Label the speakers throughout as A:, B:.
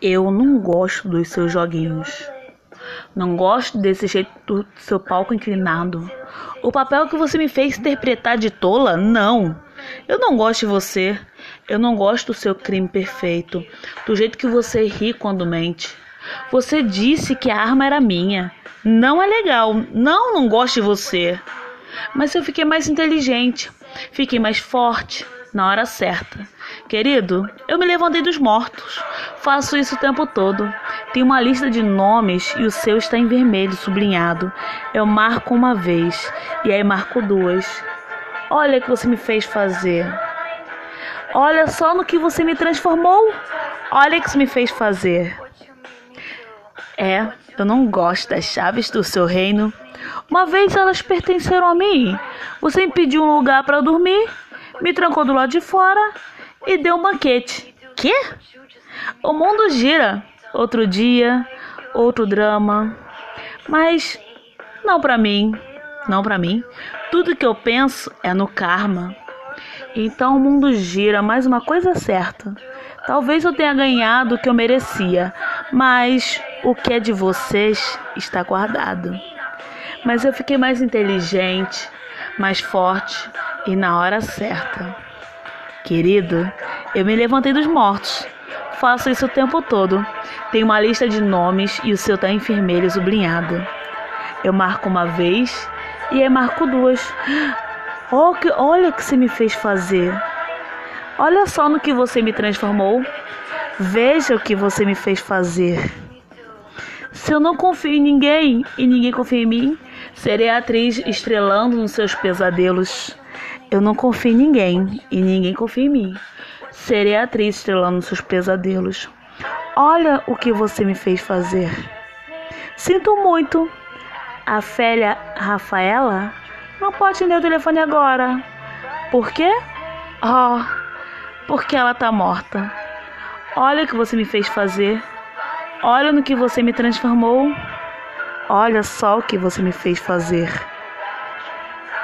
A: Eu não gosto dos seus joguinhos. Não gosto desse jeito do seu palco inclinado. O papel que você me fez interpretar de tola? Não. Eu não gosto de você. Eu não gosto do seu crime perfeito. Do jeito que você ri quando mente. Você disse que a arma era minha. Não é legal. Não, não gosto de você. Mas eu fiquei mais inteligente. Fiquei mais forte na hora certa. Querido, eu me levantei dos mortos. Faço isso o tempo todo. Tem uma lista de nomes e o seu está em vermelho sublinhado. Eu marco uma vez e aí marco duas. Olha o que você me fez fazer. Olha só no que você me transformou. Olha o que você me fez fazer. É, eu não gosto das chaves do seu reino. Uma vez elas pertenceram a mim. Você me pediu um lugar para dormir, me trancou do lado de fora e deu um banquete. Que? O mundo gira. Outro dia, outro drama. Mas não para mim, não para mim. Tudo que eu penso é no karma. Então o mundo gira, mais uma coisa certa. Talvez eu tenha ganhado o que eu merecia, mas o que é de vocês está guardado. Mas eu fiquei mais inteligente, mais forte e na hora certa. Querido, eu me levantei dos mortos. Faço isso o tempo todo. Tenho uma lista de nomes e o seu tá em vermelho sublinhado. Eu marco uma vez e aí marco duas. Oh, que, olha o que você me fez fazer. Olha só no que você me transformou. Veja o que você me fez fazer. Se eu não confio em ninguém e ninguém confia em mim, serei atriz estrelando nos seus pesadelos. Eu não confio em ninguém e ninguém confia em mim. Serei a atriz estrelando seus pesadelos. Olha o que você me fez fazer. Sinto muito. A Félia Rafaela não pode atender o telefone agora. Por quê? Oh, porque ela tá morta. Olha o que você me fez fazer. Olha no que você me transformou. Olha só o que você me fez fazer.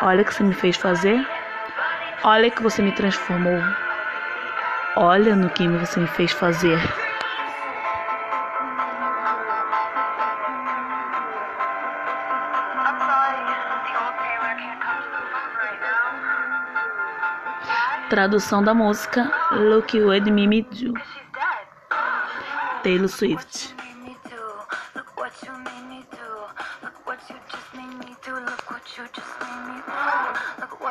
A: Olha o que você me fez fazer. Olha que você me transformou. Olha no que você me fez fazer. Tradução da música Look What Me Do. Taylor Swift.